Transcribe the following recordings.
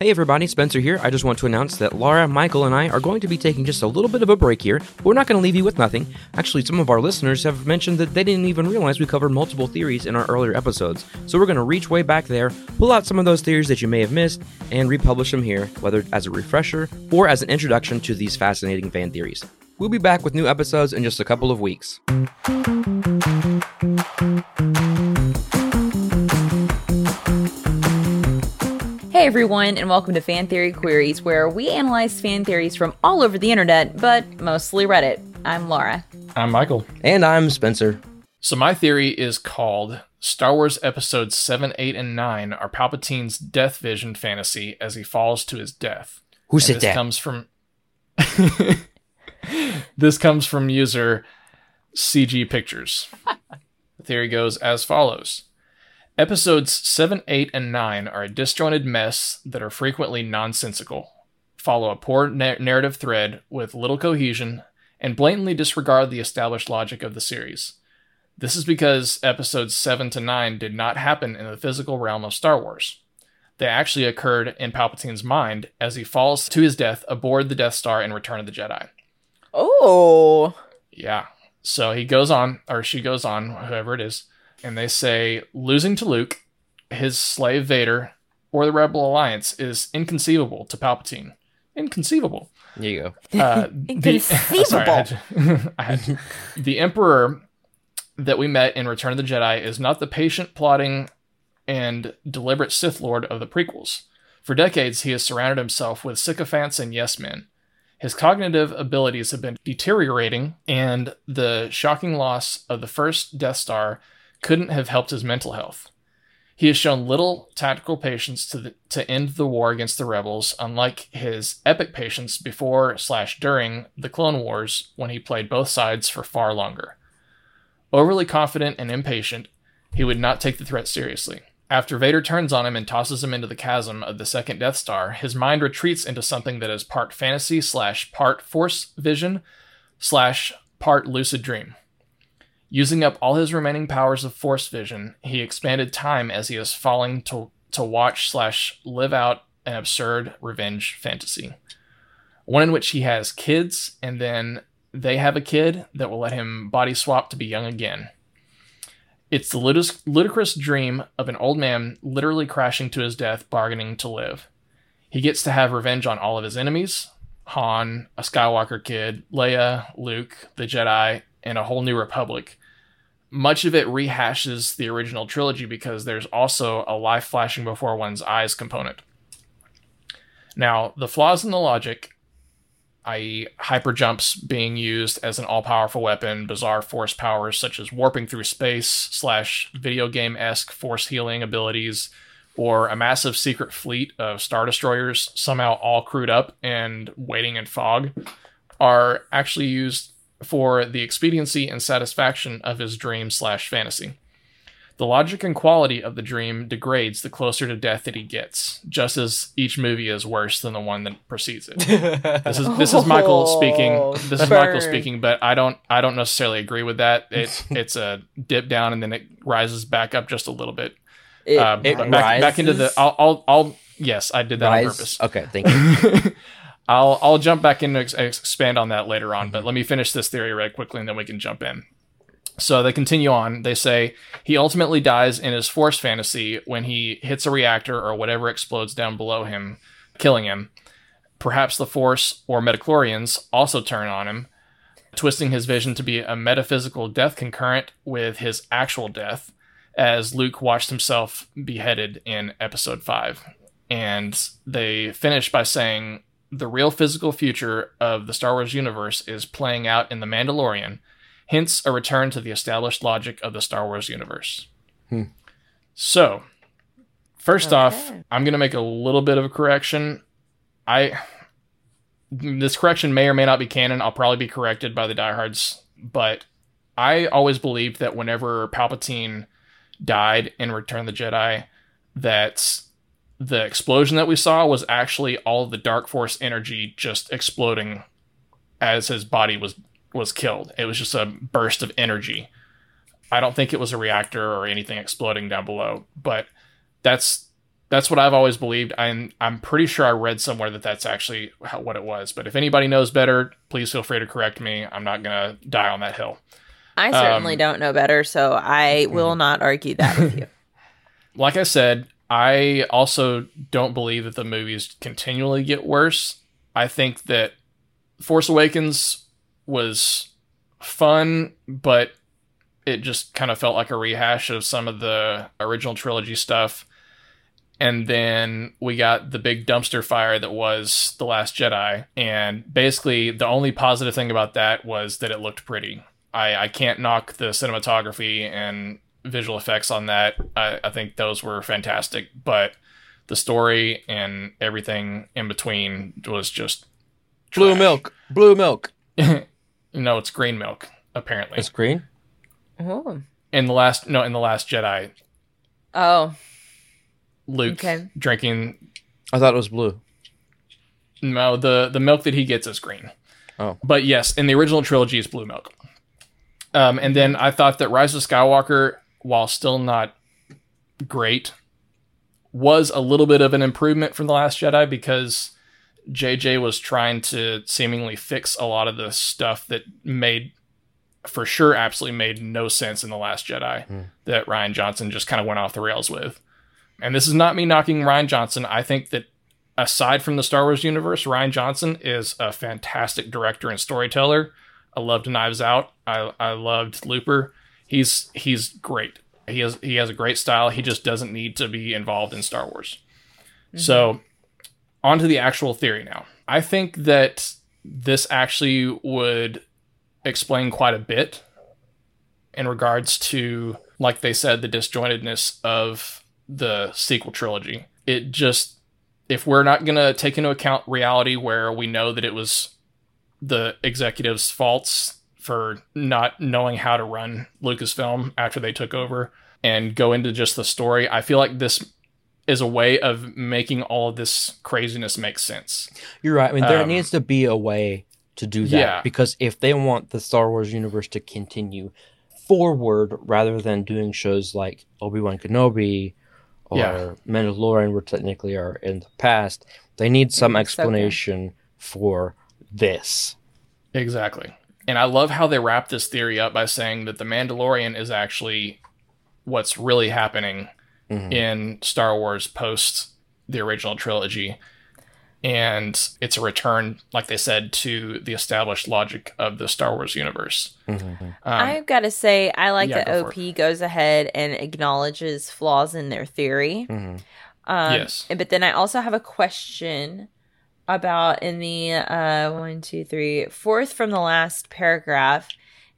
Hey everybody, Spencer here. I just want to announce that Laura, Michael, and I are going to be taking just a little bit of a break here, but we're not going to leave you with nothing. Actually, some of our listeners have mentioned that they didn't even realize we covered multiple theories in our earlier episodes. So we're going to reach way back there, pull out some of those theories that you may have missed, and republish them here, whether as a refresher or as an introduction to these fascinating fan theories. We'll be back with new episodes in just a couple of weeks. Hey everyone, and welcome to Fan Theory Queries, where we analyze fan theories from all over the internet, but mostly Reddit. I'm Laura. I'm Michael. And I'm Spencer. So, my theory is called Star Wars Episodes 7, 8, and 9 are Palpatine's death vision fantasy as he falls to his death. Who And said this that? comes from This comes from user CG Pictures. the theory goes as follows. Episodes 7, 8, and 9 are a disjointed mess that are frequently nonsensical, follow a poor na- narrative thread with little cohesion, and blatantly disregard the established logic of the series. This is because episodes 7 to 9 did not happen in the physical realm of Star Wars. They actually occurred in Palpatine's mind as he falls to his death aboard the Death Star in Return of the Jedi. Oh, Yeah. So he goes on, or she goes on, whoever it is, and they say losing to Luke, his slave Vader, or the Rebel Alliance is inconceivable to Palpatine. Inconceivable. There you go. Uh, the, sorry, I had to- I had- the Emperor that we met in Return of the Jedi is not the patient, plotting, and deliberate Sith Lord of the prequels. For decades, he has surrounded himself with sycophants and yes men. His cognitive abilities have been deteriorating, and the shocking loss of the first Death Star couldn't have helped his mental health. He has shown little tactical patience to the, to end the war against the rebels, unlike his epic patience before slash during the Clone Wars when he played both sides for far longer. Overly confident and impatient, he would not take the threat seriously. After Vader turns on him and tosses him into the chasm of the second Death Star, his mind retreats into something that is part fantasy slash part force vision slash part lucid dream. Using up all his remaining powers of force vision, he expanded time as he is falling to, to watch slash live out an absurd revenge fantasy. One in which he has kids, and then they have a kid that will let him body swap to be young again. It's the ludicrous dream of an old man literally crashing to his death, bargaining to live. He gets to have revenge on all of his enemies Han, a Skywalker kid, Leia, Luke, the Jedi, and a whole new republic. Much of it rehashes the original trilogy because there's also a life flashing before one's eyes component. Now, the flaws in the logic, i.e., hyper jumps being used as an all powerful weapon, bizarre force powers such as warping through space, slash video game esque force healing abilities, or a massive secret fleet of Star Destroyers, somehow all crewed up and waiting in fog, are actually used for the expediency and satisfaction of his dream slash fantasy. The logic and quality of the dream degrades the closer to death that he gets, just as each movie is worse than the one that precedes it. This is this is Michael speaking. Oh, This is Michael speaking, but I don't I don't necessarily agree with that. It it's a dip down and then it rises back up just a little bit. it, Uh, it back, back into the? I'll, I'll I'll yes I did that on purpose. Okay, thank you. I'll I'll jump back in and ex- expand on that later on, but mm-hmm. let me finish this theory really quickly and then we can jump in. So they continue on. They say he ultimately dies in his force fantasy when he hits a reactor or whatever explodes down below him, killing him. Perhaps the force or midi-chlorians also turn on him, twisting his vision to be a metaphysical death concurrent with his actual death, as Luke watched himself beheaded in episode 5. And they finish by saying the real physical future of the Star Wars universe is playing out in The Mandalorian, hence a return to the established logic of the Star Wars universe. Hmm. So, first off, I'm going to make a little bit of a correction. I this correction may or may not be canon. I'll probably be corrected by the diehards, but I always believed that whenever Palpatine died in Return of the Jedi, that the explosion that we saw was actually all the Dark Force energy just exploding as his body was was killed. It was just a burst of energy. I don't think it was a reactor or anything exploding down below, but that's that's what I've always believed. I'm I'm pretty sure I read somewhere that that's actually how, what it was. But if anybody knows better, please feel free to correct me. I'm not gonna die on that hill. I certainly Um, don't know better, so I will not argue that with you. Like I said, I also don't believe that the movies continually get worse. I think that Force Awakens was fun, but it just kind of felt like a rehash of some of the original trilogy stuff. And then we got the big dumpster fire that was The Last Jedi. And basically, the only positive thing about that was that it looked pretty. I, I can't knock the cinematography and visual effects on that. I, I think those were fantastic. But the story and everything in between was just Blue trash. milk. Blue milk. no, it's green milk, apparently. It's green. Oh. in the last no, in the last Jedi, Oh, Luke Okay. drinking I thought it was blue. no, the the milk that he gets is green. Oh. But yes, in the original trilogy it's blue milk. Um, and then I thought that Rise of Skywalker, while still not great, was a little bit of an improvement from The Last Jedi because JJ was trying to seemingly fix a lot of the stuff that made for sure absolutely made no sense in The Last Jedi hmm. that Rian Johnson just kind of went off the rails with. And this is not me knocking Rian Johnson. I think that aside from the Star Wars universe, Rian Johnson is a fantastic director and storyteller. I loved Knives Out. I I loved Looper. He's he's great. He has he has a great style. He just doesn't need to be involved in Star Wars. Mm-hmm. So, on to the actual theory now. I think that this actually would explain quite a bit in regards to, like they said, the disjointedness of the sequel trilogy. It just, if we're not going to take into account reality where we know that it was the executives' faults for not knowing how to run Lucasfilm after they took over and go into just the story, I feel like this is a way of making all of this craziness make sense. You're right. I mean, there Um, needs to be a way to do that Yeah. because if they want the Star Wars universe to continue forward rather than doing shows like Obi Wan Kenobi or Yeah. Mandalorian, where technically are in the past, they need some Ahsoka. explanation for this. Exactly. And I love how they wrap this theory up by saying that the Mandalorian is actually what's really happening Mhm. in Star Wars post the original trilogy. And it's a return, like they said, to the established logic of the Star Wars universe. Mhm. Um, I've got to say, I like yeah, that go OP goes ahead and acknowledges flaws in their theory. Mhm. Um, Yes. But then I also have a question about in the uh, one, two, three, fourth from the last paragraph.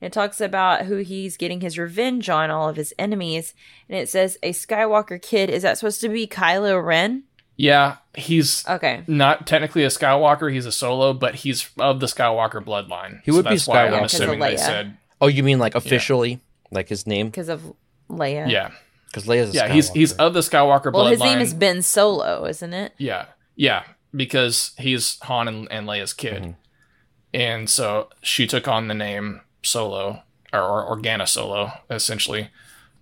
It talks about who he's getting his revenge on, all of his enemies. And it says, a Skywalker kid. Is that supposed to be Kylo Ren? yeah, he's Okay. not technically a Skywalker, he's a solo, but he's of the Skywalker bloodline. He would be that's why I'm Skywalker. assuming Because they said, Oh, you mean like officially, like his name? Because of Leia. yeah. Because Leia's a Yeah, he's he's of the Skywalker Well, bloodline. his name is Ben Solo, isn't it? Yeah, yeah, because he's Han and, and Leia's kid, Mm-hmm. and so she took on the name Solo or, or Organa Solo essentially,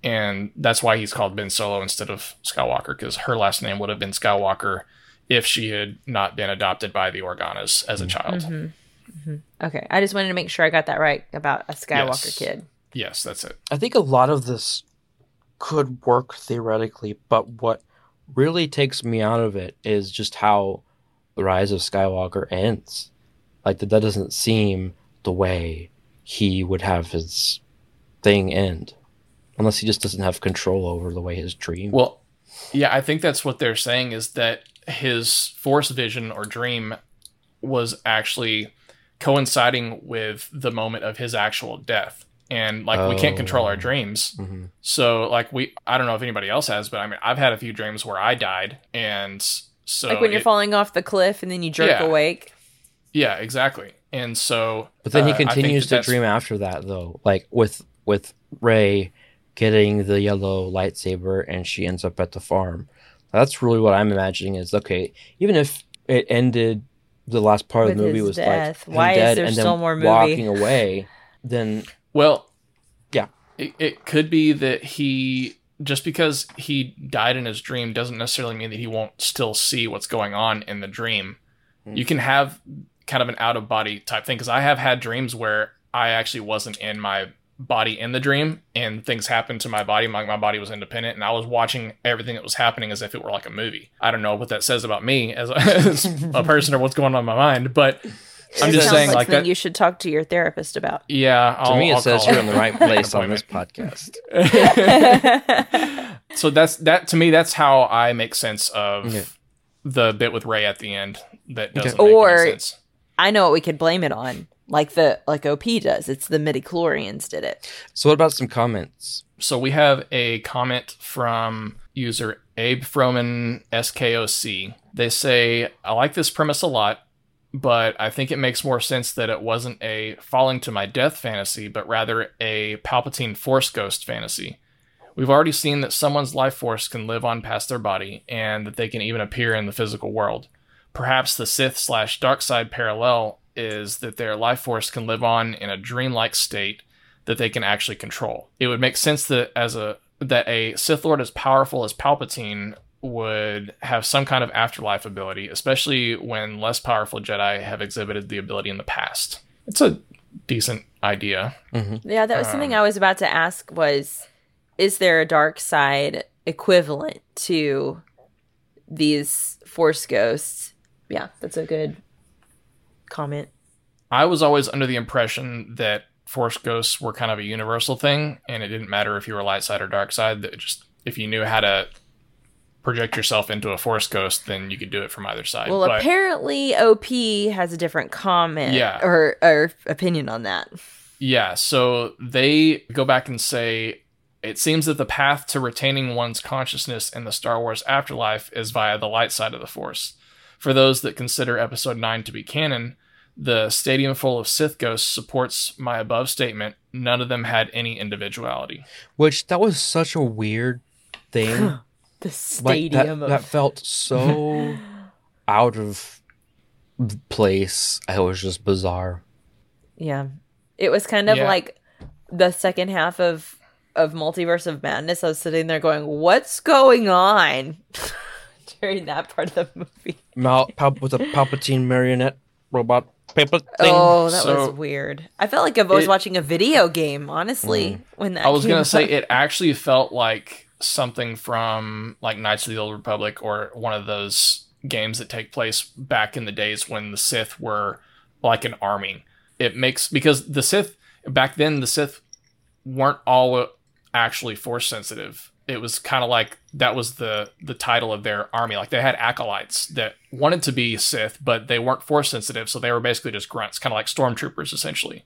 and that's why he's called Ben Solo instead of Skywalker because her last name would have been Skywalker if she had not been adopted by the Organas as a child. Mm-hmm. Okay. I just wanted to make sure I got that right about a Skywalker Yes. kid. Yes, that's it. I think a lot of this could work theoretically, but what really takes me out of it is just how the rise of Skywalker ends. Like that, that doesn't seem the way he would have his thing end, unless he just doesn't have control over the way his dream. Well, yeah, I think that's what they're saying is that his force vision or dream was actually coinciding with the moment of his actual death. And like we can't control our Oh. dreams. Mhm. So like we I don't know if anybody else has, but I mean I've had a few dreams where I died and so like when you're it- falling off the cliff and then you jerk Yeah. awake. Yeah, exactly. And so But then he uh, continues that to dream after that, though, like with with Rey getting the yellow lightsaber, and she ends up at the farm. That's really what I'm imagining. Is okay, even if it ended, the last part of the movie was death. like him Why is there and still then more movie? walking away. Then Well, Yeah. It, it could be that he just because he died in his dream doesn't necessarily mean that he won't still see what's going on in the dream. Hmm. You can have kind of an out of body type thing because I have had dreams where I actually wasn't in my body in the dream and things happened to my body like my body was independent and i was watching everything that was happening as if it were like a movie i don't know what that says about me as a, as a person or what's going on in my mind but i'm just saying like like something that you should talk to your therapist about. yeah to I'll, me, it I'll says you're in the right place on this podcast. so that's that to me that's how i make sense of Okay. the bit with Rey at the end that doesn't Okay. make Or- any sense I know what we could blame it on. Like the like OP does. It's the midi chlorians did it. So, what about some comments? So we have a comment from user Abe Froman SKOC. They say, I like this premise a lot, but I think it makes more sense that it wasn't a falling to my death fantasy, but rather a Palpatine Force Ghost fantasy. We've already seen that someone's life force can live on past their body, and that they can even appear in the physical world. Perhaps the Sith slash dark side parallel is that their life force can live on in a dreamlike state that they can actually control. It would make sense that as a that a Sith Lord as powerful as Palpatine would have some kind of afterlife ability, especially when less powerful Jedi have exhibited the ability in the past. It's a decent idea. Yeah, that was something Um, I was about to ask was is there a dark side equivalent to these force ghosts? Yeah, that's a good comment. I was always under the impression that Force ghosts were kind of a universal thing, and it didn't matter if you were light side or dark side. That just if you knew how to project yourself into a Force ghost, then you could do it from either side. Well, But- apparently OP has a different comment Yeah. or or opinion on that. Yeah, so they go back and say it seems that the path to retaining one's consciousness in the Star Wars afterlife is via the light side of the Force. For those that consider Episode 9 to be canon, the stadium full of Sith ghosts supports my above statement. None of them had any individuality. Which that was such a weird thing. The like stadium that, of that felt so out of place. It was just bizarre. Yeah. It was kind of Yeah. like the second half of of Multiverse of Madness. I was sitting there going, "What's going on?" during that part of the movie. Mal- Pal- with a Palpatine marionette robot paper oh, thing. Oh, that So- was weird. I felt like I was It- watching a video game, honestly, mm. when that I was gonna say it actually felt like something from like Knights of the Old Republic or one of those games that take place back in the days when the Sith were like an army. It makes because the Sith back then the Sith weren't all actually force sensitive. It was kind of like that was the the title of their army. Like they had acolytes that wanted to be Sith, but they weren't force sensitive, so they were basically just grunts, kind of like stormtroopers essentially.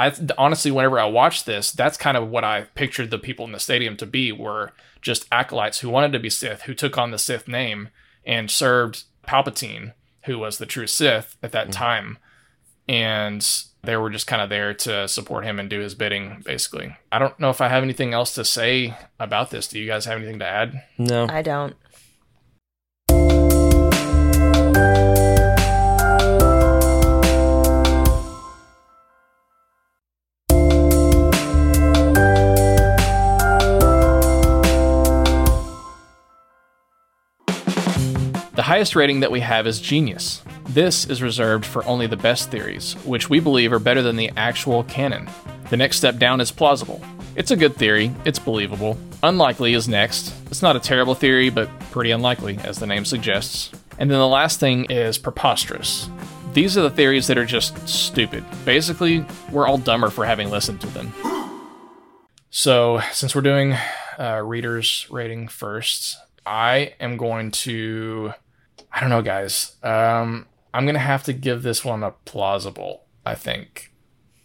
I honestly, whenever I watched this, that's kind of what I pictured the people in the stadium to be were just acolytes who wanted to be Sith, who took on the Sith name and served Palpatine, who was the true Sith at that hmm. time, and they were just kind of there to support him and do his bidding, basically. I don't know if I have anything else to say about this. Do you guys have anything to add? No. I don't. Highest rating that we have is genius. This is reserved for only the best theories, which we believe are better than the actual canon. The next step down is plausible. It's a good theory, it's believable. Unlikely is next. It's not a terrible theory, but pretty unlikely, as the name suggests. And then the last thing is preposterous. These are the theories that are just stupid. Basically, we're all dumber for having listened to them. So, since we're doing uh, readers rating first, I am going to. I don't know, guys. Um, I'm gonna have to give this one a plausible. I think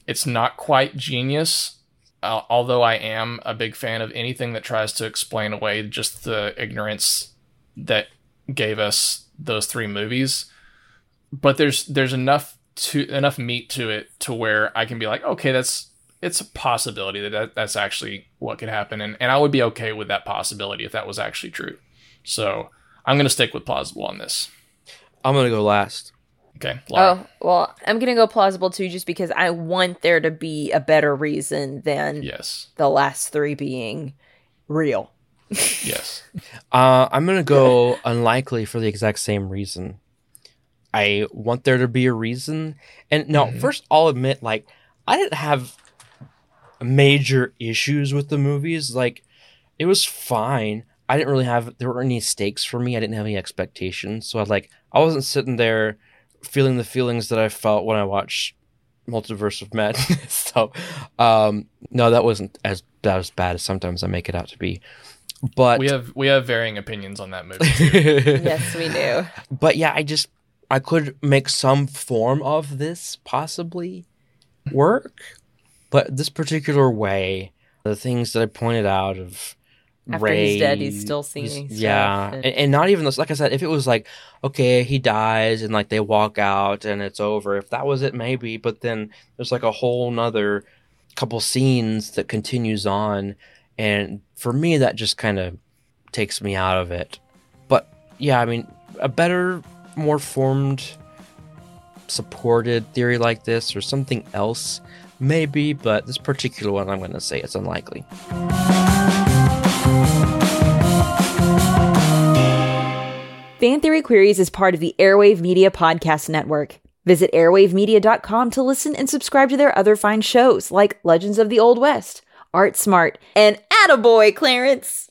it's not quite genius, uh, although I am a big fan of anything that tries to explain away just the ignorance that gave us those three movies. But there's there's enough to enough meat to it to where I can be like, okay, that's it's a possibility that, that that's actually what could happen, and and I would be okay with that possibility if that was actually true. So I'm gonna stick with plausible on this. I'm gonna go last. Okay. Laura. Oh, well, I'm going to go plausible too, just because I want there to be a better reason than Yes. the last three being real. yes. Uh, I'm gonna go unlikely for the exact same reason. I want there to be a reason, and no. Mhm. First, I'll admit, like, I didn't have major issues with the movies. Like, it was fine. I didn't really have there were any stakes for me. I didn't have any expectations, so I like I wasn't sitting there feeling the feelings that I felt when I watched Multiverse of Madness. so, um, no, that wasn't as that was bad as sometimes I make it out to be. But We have we have varying opinions on that movie. yes, we do. but yeah, I just I could make some form of this possibly work, but this particular way, the things that I pointed out of After Rey, he's dead, he's still seeing stuff yeah, and- and, and not even. Like I said, if it was like okay, he dies and like they walk out and it's over. If that was it, maybe. But then there's like a whole nother couple scenes that continues on, and for me, that just kind of takes me out of it. But yeah, I mean, a better, more formed, supported theory like this or something else, maybe. But this particular one, I'm going to say it's unlikely. Fan Theory Queries is part of the Airwave Media Podcast Network. Visit airwavemedia.com to listen and subscribe to their other fine shows like Legends of the Old West, Art Smart, and Attaboy, Clarence!